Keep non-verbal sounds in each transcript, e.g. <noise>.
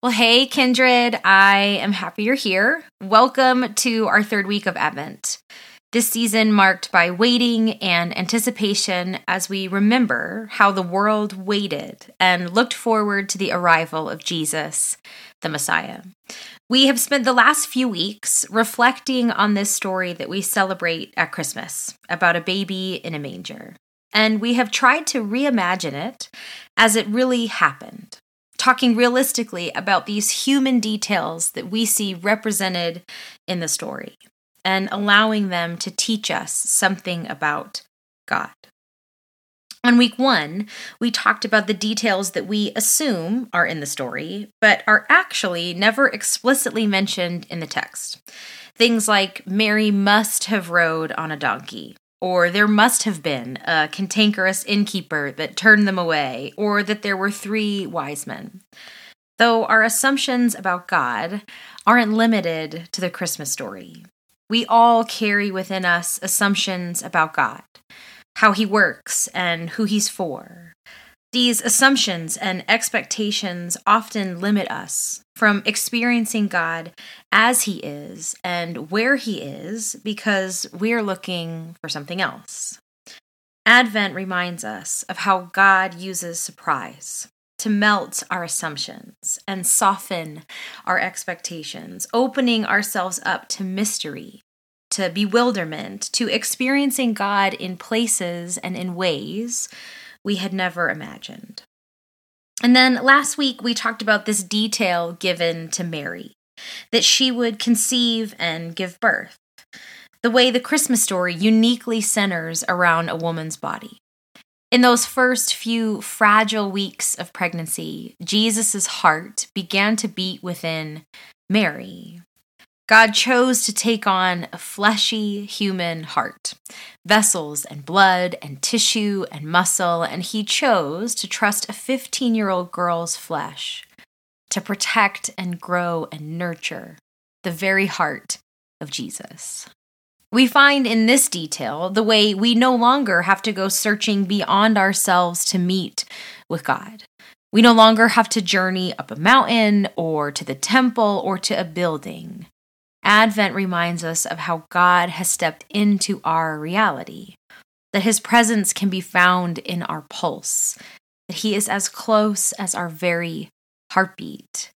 Well, hey, Kindred, I am happy you're here. Welcome to our third week of Advent. This season marked by waiting and anticipation as we remember how the world waited and looked forward to the arrival of Jesus, the Messiah. We have spent the last few weeks reflecting on this story that we celebrate at Christmas about a baby in a manger. And we have tried to reimagine it as it really happened, talking realistically about these human details that we see represented in the story and allowing them to teach us something about God. On week one, we talked about the details that we assume are in the story, but are actually never explicitly mentioned in the text. Things like Mary must have rode on a donkey, or there must have been a cantankerous innkeeper that turned them away, or that there were three wise men. Though our assumptions about God aren't limited to the Christmas story, we all carry within us assumptions about God, how he works, and who he's for. These assumptions and expectations often limit us from experiencing God as He is and where He is because we're looking for something else. Advent reminds us of how God uses surprise to melt our assumptions and soften our expectations, opening ourselves up to mystery, to bewilderment, to experiencing God in places and in ways we had never imagined. And then last week, we talked about this detail given to Mary that she would conceive and give birth. The way the Christmas story uniquely centers around a woman's body. In those first few fragile weeks of pregnancy, Jesus' heart began to beat within Mary, God chose to take on a fleshy human heart, vessels and blood and tissue and muscle, and he chose to trust a 15 year old girl's flesh to protect and grow and nurture the very heart of Jesus. We find in this detail the way we no longer have to go searching beyond ourselves to meet with God. We no longer have to journey up a mountain or to the temple or to a building. Advent reminds us of how God has stepped into our reality, that his presence can be found in our pulse, that he is as close as our very heartbeat.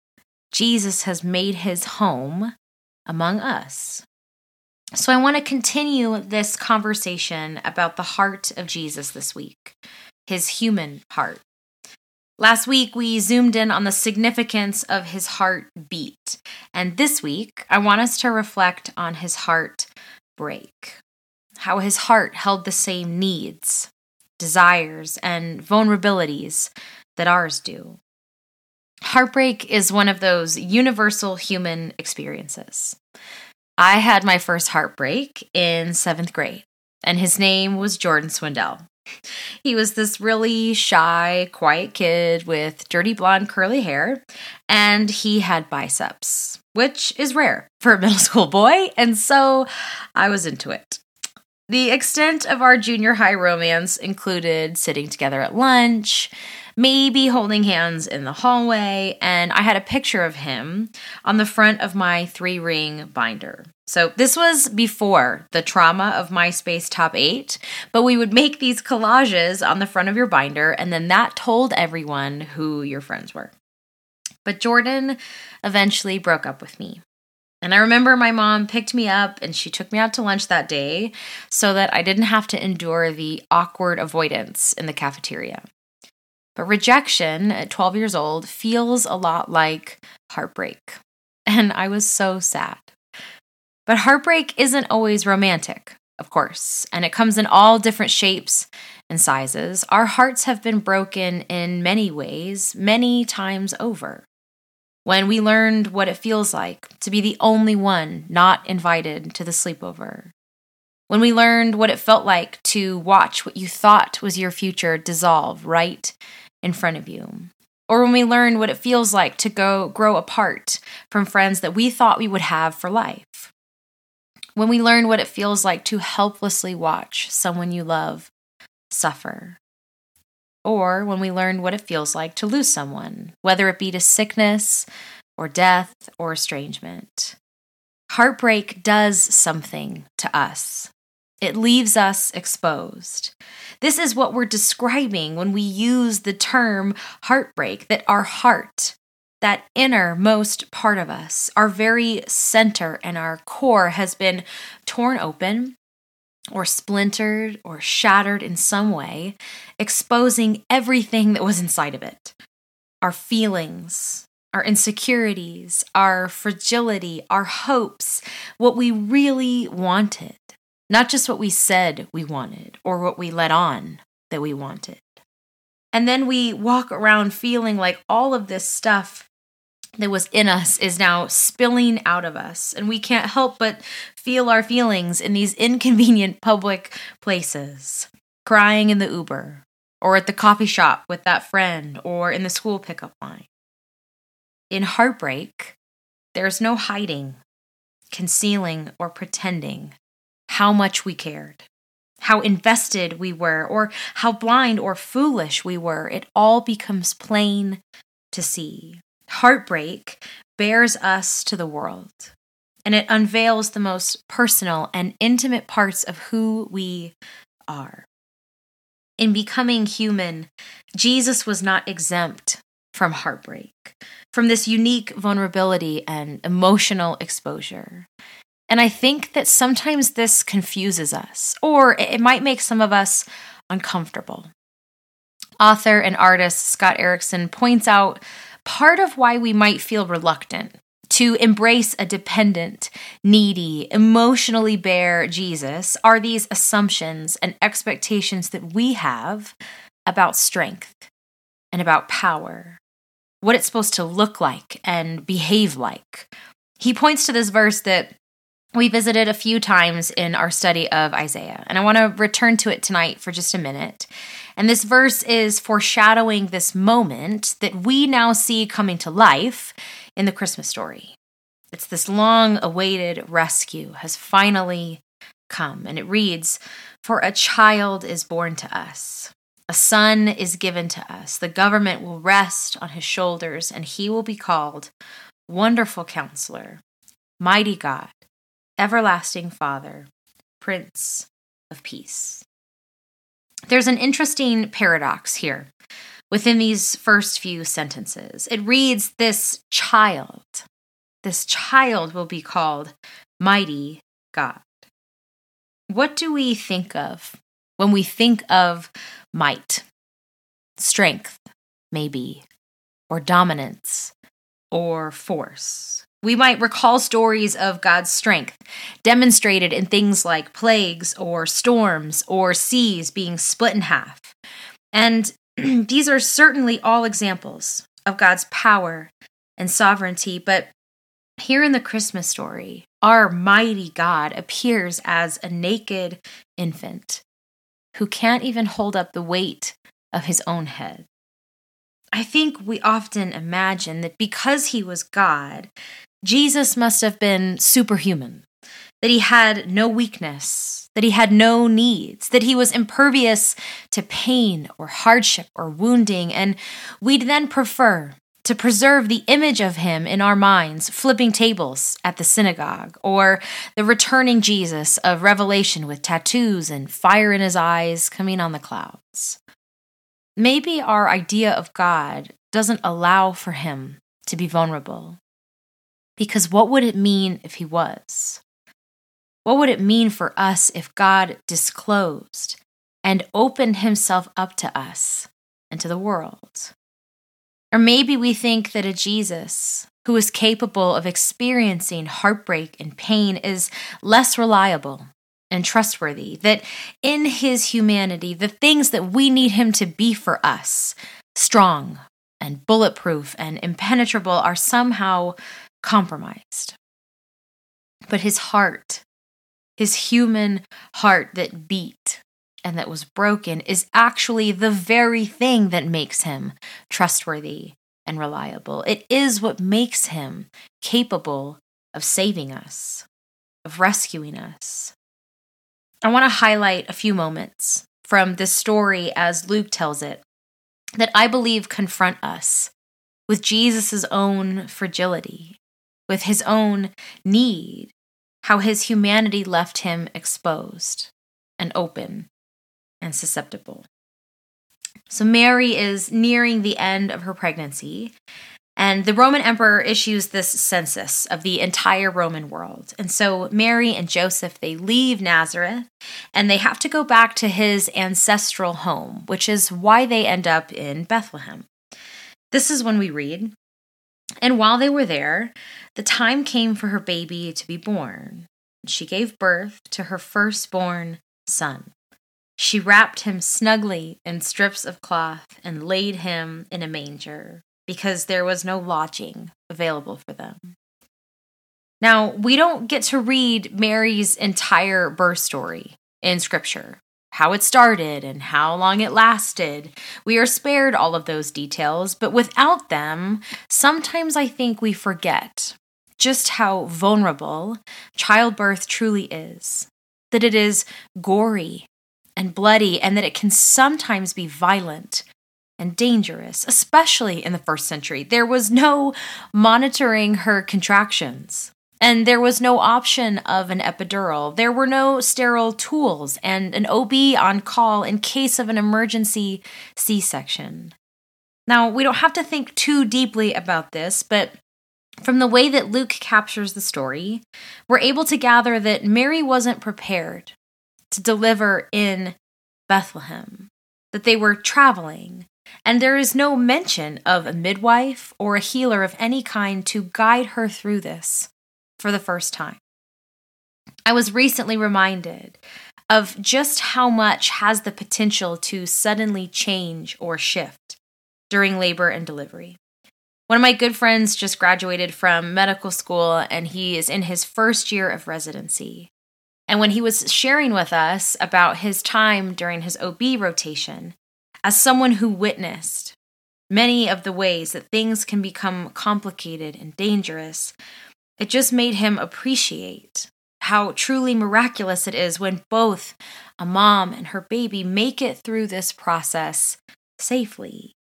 Jesus has made his home among us. So, I want to continue this conversation about the heart of Jesus this week, his human heart. Last week, we zoomed in on the significance of his heartbeat. And this week, I want us to reflect on his heart break. How his heart held the same needs, desires, and vulnerabilities that ours do. Heartbreak is one of those universal human experiences. I had my first heartbreak in seventh grade, and his name was Jordan Swindell. He was this really shy, quiet kid with dirty blonde curly hair, and he had biceps, which is rare for a <laughs> middle school boy, and so I was into it. The extent of our junior high romance included sitting together at lunch, maybe holding hands in the hallway, and I had a picture of him on the front of my three ring binder. So this was before the trauma of MySpace Top 8, but we would make these collages on the front of your binder, and then that told everyone who your friends were. But Jordan eventually broke up with me. And I remember my mom picked me up and she took me out to lunch that day so that I didn't have to endure the awkward avoidance in the cafeteria. But rejection at 12 years old feels a lot like heartbreak. And I was so sad. But heartbreak isn't always romantic, of course, and it comes in all different shapes and sizes. Our hearts have been broken in many ways, many times over. When we learned what it feels like to be the only one not invited to the sleepover. When we learned what it felt like to watch what you thought was your future dissolve right in front of you. Or when we learned what it feels like to go grow apart from friends that we thought we would have for life when we learn what it feels like to helplessly watch someone you love suffer. or when we learn what it feels like to lose someone, whether it be to sickness or death or estrangement. Heartbreak does something to us. It leaves us exposed. This is what we're describing when we use the term heartbreak, that our heart, that innermost part of us, our very center and our core has been torn open or splintered or shattered in some way, exposing everything that was inside of it our feelings, our insecurities, our fragility, our hopes, what we really wanted, not just what we said we wanted or what we let on that we wanted. And then we walk around feeling like all of this stuff that was in us is now spilling out of us. And we can't help but feel our feelings in these inconvenient public places crying in the Uber, or at the coffee shop with that friend, or in the school pickup line. In heartbreak, there's no hiding, concealing, or pretending how much we cared, how invested we were, or how blind or foolish we were. It all becomes plain to see. Heartbreak bares us to the world, and it unveils the most personal and intimate parts of who we are. In becoming human, Jesus was not exempt from heartbreak, from this unique vulnerability and emotional exposure. And I think that sometimes this confuses us, or it might make some of us uncomfortable. Author and artist Scott Erickson points out part of why we might feel reluctant to embrace a dependent, needy, emotionally bare Jesus are these assumptions and expectations that we have about strength and about power, what it's supposed to look like and behave like. He points to this verse that we visited a few times in our study of Isaiah, and I want to return to it tonight for just a minute. And this verse is foreshadowing this moment that we now see coming to life in the Christmas story. It's this long awaited rescue has finally come. And it reads For a child is born to us, a son is given to us. The government will rest on his shoulders, and he will be called Wonderful Counselor, Mighty God, Everlasting Father, Prince of Peace. There's an interesting paradox here within these first few sentences. It reads, This child, this child will be called Mighty God. What do we think of when we think of might? Strength, maybe, or dominance, or force. We might recall stories of God's strength demonstrated in things like plagues or storms or seas being split in half. And <clears throat> these are certainly all examples of God's power and sovereignty, but here in the Christmas story, our mighty God appears as a naked infant who can't even hold up the weight of his own head. I think we often imagine that because he was God, Jesus must have been superhuman, that he had no weakness, that he had no needs, that he was impervious to pain or hardship or wounding, and we'd then prefer to preserve the image of him in our minds, flipping tables at the synagogue, or the returning Jesus of Revelation with tattoos and fire in his eyes coming on the clouds. Maybe our idea of God doesn't allow for him to be vulnerable, because what would it mean if he was? What would it mean for us if God disclosed and opened himself up to us and to the world? Or maybe we think that a Jesus who is capable of experiencing heartbreak and pain is less reliable and trustworthy, that in his humanity, the things that we need him to be for us, strong and bulletproof and impenetrable, are somehow compromised. But his heart, his human heart that beat and that was broken, is actually the very thing that makes him trustworthy and reliable. It is what makes him capable of saving us, of rescuing us. I want to highlight a few moments from this story as Luke tells it that I believe confront us with Jesus' own fragility, with his own need, how his humanity left him exposed and open and susceptible. So, Mary is nearing the end of her pregnancy, and the Roman emperor issues this census of the entire Roman world. And so Mary and Joseph, they leave Nazareth and they have to go back to his ancestral home, which is why they end up in Bethlehem. This is when we read And while they were there, the time came for her baby to be born. She gave birth to her firstborn son. She wrapped him snugly in strips of cloth and laid him in a manger because there was no lodging available for them. Now, we don't get to read Mary's entire birth story in Scripture, how it started and how long it lasted. We are spared all of those details, but without them, sometimes I think we forget just how vulnerable childbirth truly is. That it is gory and bloody, and that it can sometimes be violent and dangerous, especially in the first century. There was no monitoring her contractions. And there was no option of an epidural. There were no sterile tools and an OB on call in case of an emergency C section. Now, we don't have to think too deeply about this, but from the way that Luke captures the story, we're able to gather that Mary wasn't prepared to deliver in Bethlehem, that they were traveling, and there is no mention of a midwife or a healer of any kind to guide her through this for the first time. I was recently reminded of just how much has the potential to suddenly change or shift during labor and delivery. One of my good friends just graduated from medical school and he is in his first year of residency. And when he was sharing with us about his time during his OB rotation, as someone who witnessed many of the ways that things can become complicated and dangerous, it just made him appreciate how truly miraculous it is when both a mom and her baby make it through this process safely.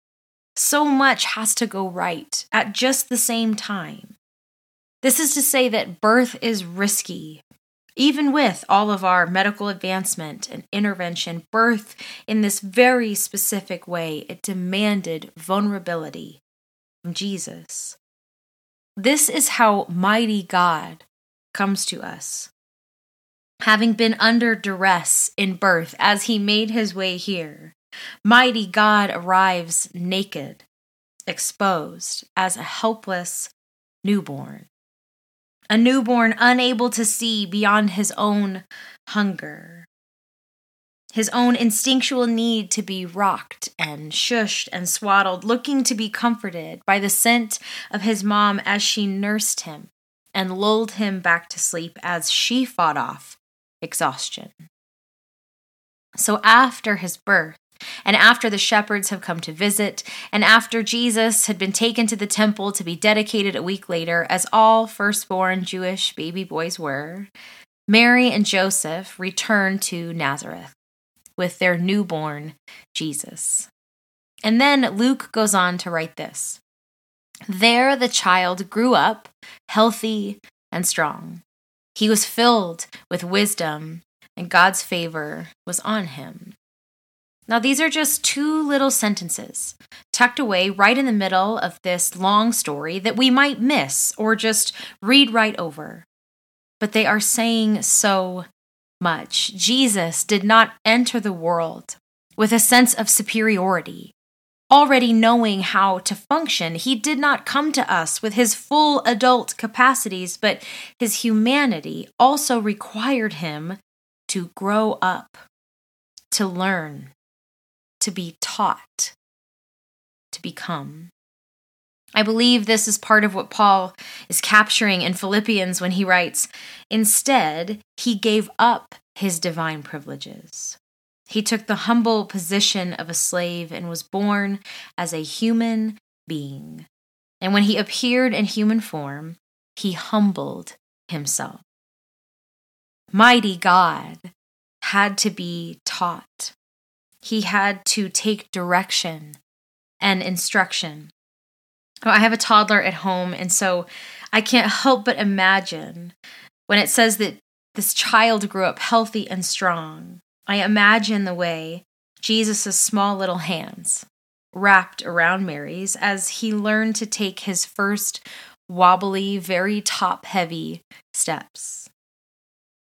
So much has to go right at just the same time. This is to say that birth is risky even with all of our medical advancement and intervention, birth in this very specific way, it demanded vulnerability from Jesus. This is how mighty God comes to us. Having been under duress in birth as he made his way here, mighty God arrives naked, exposed as a helpless newborn a newborn unable to see beyond his own hunger, his own instinctual need to be rocked and shushed and swaddled, looking to be comforted by the scent of his mom as she nursed him and lulled him back to sleep as she fought off exhaustion. So after his birth, and after the shepherds have come to visit, and after Jesus had been taken to the temple to be dedicated a week later, as all firstborn Jewish baby boys were, Mary and Joseph returned to Nazareth with their newborn Jesus. And then Luke goes on to write this There the child grew up, healthy and strong. He was filled with wisdom, and God's favor was on him. Now, these are just two little sentences tucked away right in the middle of this long story that we might miss or just read right over. But they are saying so much. Jesus did not enter the world with a sense of superiority. Already knowing how to function, he did not come to us with his full adult capacities, but his humanity also required him to grow up, to learn, to be taught, to become. I believe this is part of what Paul is capturing in Philippians when he writes, Instead, he gave up his divine privileges. He took the humble position of a slave and was born as a human being. And when he appeared in human form, he humbled himself. Mighty God had to be taught. He had to take direction and instruction. Well, I have a toddler at home, and so I can't help but imagine when it says that this child grew up healthy and strong. I imagine the way Jesus' small little hands wrapped around Mary's as he learned to take his first wobbly, very top heavy steps.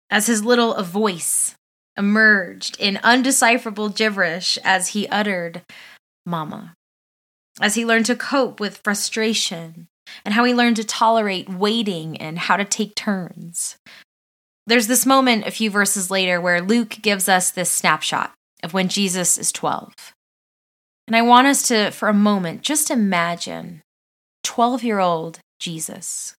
As his little voice emerged in undecipherable gibberish as he uttered, Mama. As he learned to cope with frustration and how he learned to tolerate waiting and how to take turns. There's this moment a few verses later where Luke gives us this snapshot of when Jesus is 12. And I want us to, for a moment, just imagine 12 year old Jesus.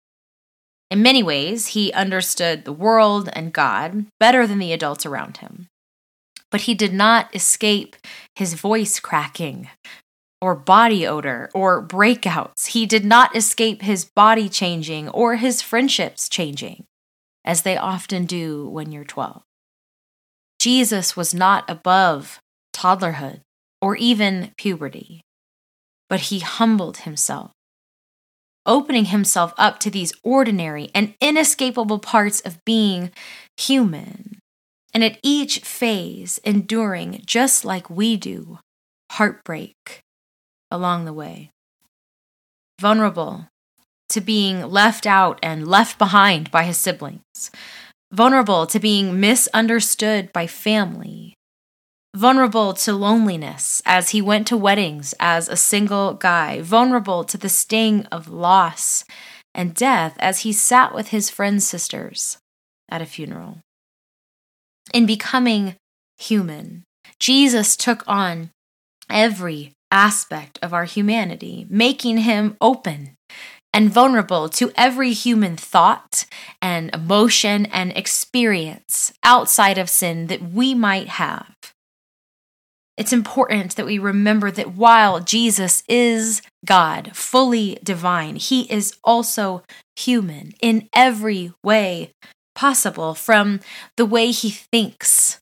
In many ways, he understood the world and God better than the adults around him. But he did not escape his voice cracking or body odor or breakouts. He did not escape his body changing or his friendships changing, as they often do when you're 12. Jesus was not above toddlerhood or even puberty, but he humbled himself, opening himself up to these ordinary and inescapable parts of being human, and at each phase enduring just like we do heartbreak along the way. Vulnerable to being left out and left behind by his siblings. Vulnerable to being misunderstood by family. Vulnerable to loneliness as he went to weddings as a single guy. Vulnerable to the sting of loss and death as he sat with his friend's sisters at a funeral. In becoming human, Jesus took on every aspect of our humanity, making him open and vulnerable to every human thought and emotion and experience outside of sin that we might have. It's important that we remember that while Jesus is God, fully divine, he is also human in every way possible from the way he thinks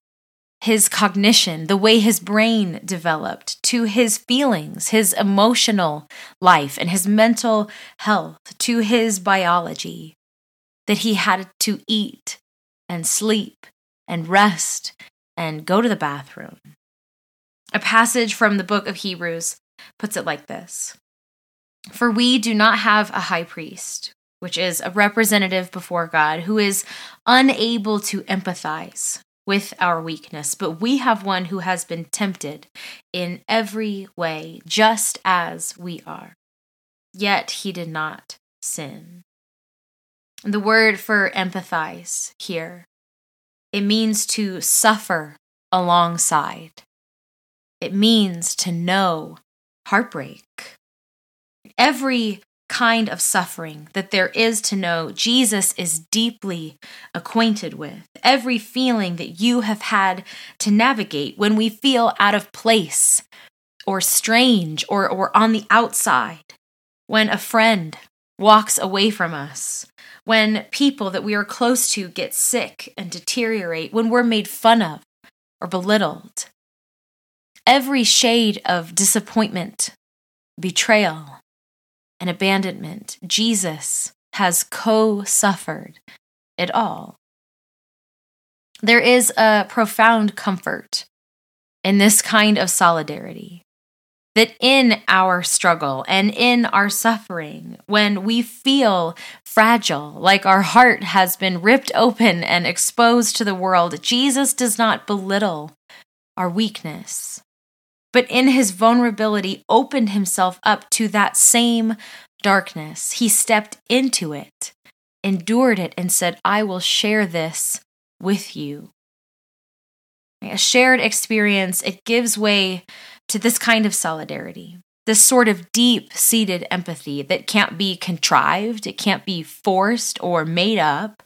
his cognition, the way his brain developed, to his feelings, his emotional life, and his mental health, to his biology, that he had to eat and sleep and rest and go to the bathroom. A passage from the book of Hebrews puts it like this For we do not have a high priest, which is a representative before God, who is unable to empathize with our weakness, but we have one who has been tempted in every way, just as we are. Yet he did not sin. The word for empathize here, it means to suffer alongside. It means to know heartbreak. Every kind of suffering that there is to know Jesus is deeply acquainted with. Every feeling that you have had to navigate when we feel out of place or strange or, or on the outside. When a friend walks away from us, when people that we are close to get sick and deteriorate, when we're made fun of or belittled. Every shade of disappointment, betrayal, and abandonment, Jesus has co suffered it all. There is a profound comfort in this kind of solidarity. That in our struggle and in our suffering, when we feel fragile, like our heart has been ripped open and exposed to the world, Jesus does not belittle our weakness but in his vulnerability opened himself up to that same darkness. He stepped into it, endured it, and said, I will share this with you. A shared experience, it gives way to this kind of solidarity, this sort of deep seated empathy that can't be contrived, it can't be forced or made up,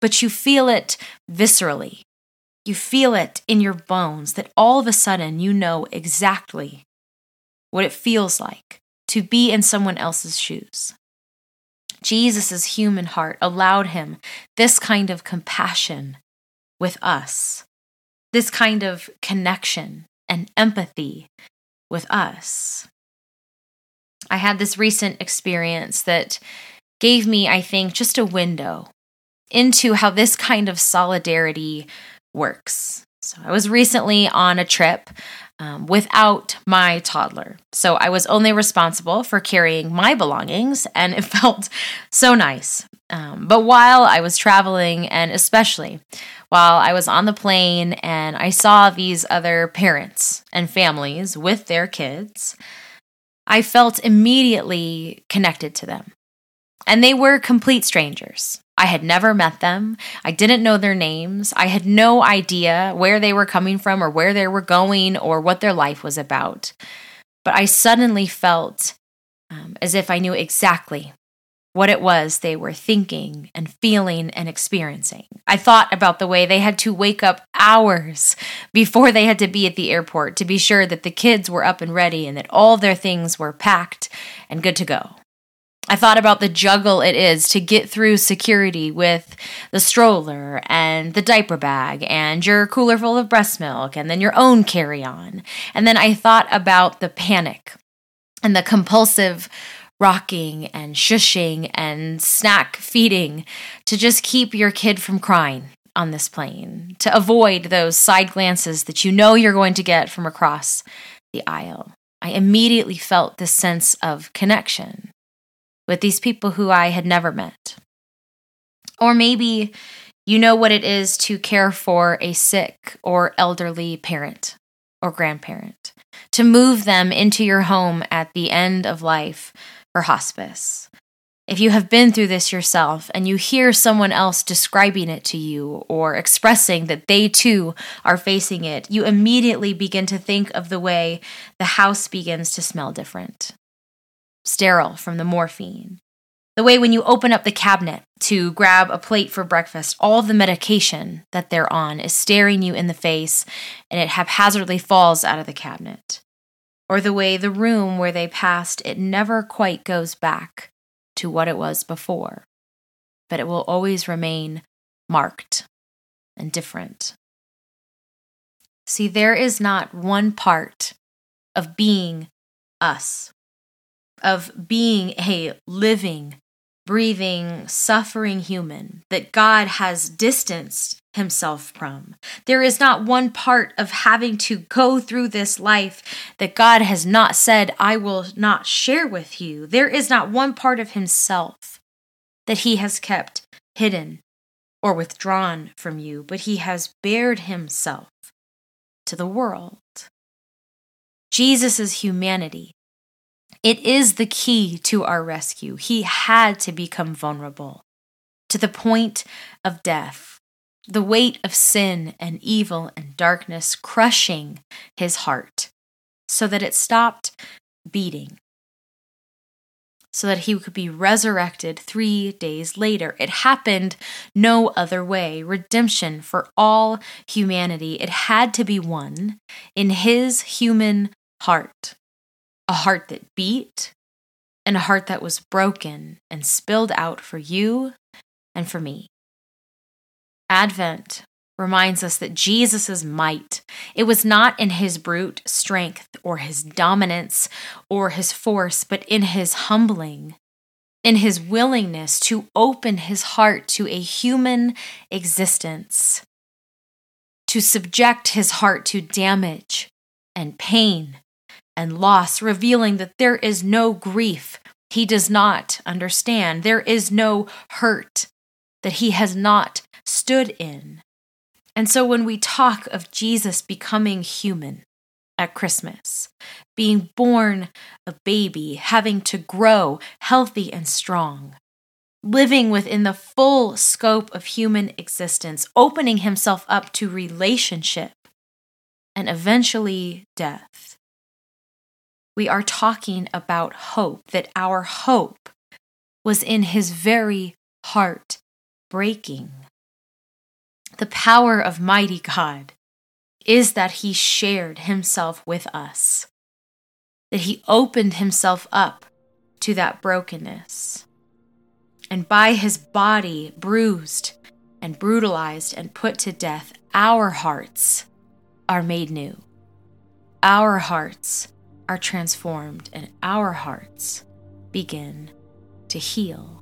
but you feel it viscerally. You feel it in your bones that all of a sudden you know exactly what it feels like to be in someone else's shoes. Jesus' human heart allowed him this kind of compassion with us, this kind of connection and empathy with us. I had this recent experience that gave me, I think, just a window into how this kind of solidarity works. So I was recently on a trip um, without my toddler. So I was only responsible for carrying my belongings, and it <laughs> felt so nice. Um, but while I was traveling, and especially while I was on the plane and I saw these other parents and families with their kids, I felt immediately connected to them. And they were complete strangers. I had never met them. I didn't know their names. I had no idea where they were coming from or where they were going or what their life was about. But I suddenly felt um, as if I knew exactly what it was they were thinking and feeling and experiencing. I thought about the way they had to wake up hours before they had to be at the airport to be sure that the kids were up and ready and that all their things were packed and good to go. I thought about the juggle it is to get through security with the stroller and the diaper bag and your cooler full of breast milk and then your own carry on. And then I thought about the panic and the compulsive rocking and shushing and snack feeding to just keep your kid from crying on this plane, to avoid those side glances that you know you're going to get from across the aisle. I immediately felt this sense of connection with these people who I had never met. Or maybe you know what it is to care for a sick or elderly parent or grandparent, to move them into your home at the end of life for hospice. If you have been through this yourself and you hear someone else describing it to you or expressing that they too are facing it, you immediately begin to think of the way the house begins to smell different sterile from the morphine. The way when you open up the cabinet to grab a plate for breakfast, all the medication that they're on is staring you in the face and it haphazardly falls out of the cabinet. Or the way the room where they passed, it never quite goes back to what it was before, but it will always remain marked and different. See, there is not one part of being us of being a living, breathing, suffering human that God has distanced himself from. There is not one part of having to go through this life that God has not said, I will not share with you. There is not one part of himself that he has kept hidden or withdrawn from you, but he has bared himself to the world. Jesus' humanity it is the key to our rescue. He had to become vulnerable to the point of death, the weight of sin and evil and darkness crushing his heart so that it stopped beating, so that he could be resurrected three days later. It happened no other way. Redemption for all humanity, it had to be won in his human heart a heart that beat, and a heart that was broken and spilled out for you and for me. Advent reminds us that Jesus' might, it was not in his brute strength or his dominance or his force, but in his humbling, in his willingness to open his heart to a human existence, to subject his heart to damage and pain and loss, revealing that there is no grief he does not understand. There is no hurt that he has not stood in. And so when we talk of Jesus becoming human at Christmas, being born a baby, having to grow healthy and strong, living within the full scope of human existence, opening himself up to relationship and eventually death we are talking about hope, that our hope was in his very heart breaking. The power of mighty God is that he shared himself with us, that he opened himself up to that brokenness. And by his body bruised and brutalized and put to death, our hearts are made new. Our hearts are transformed and our hearts begin to heal.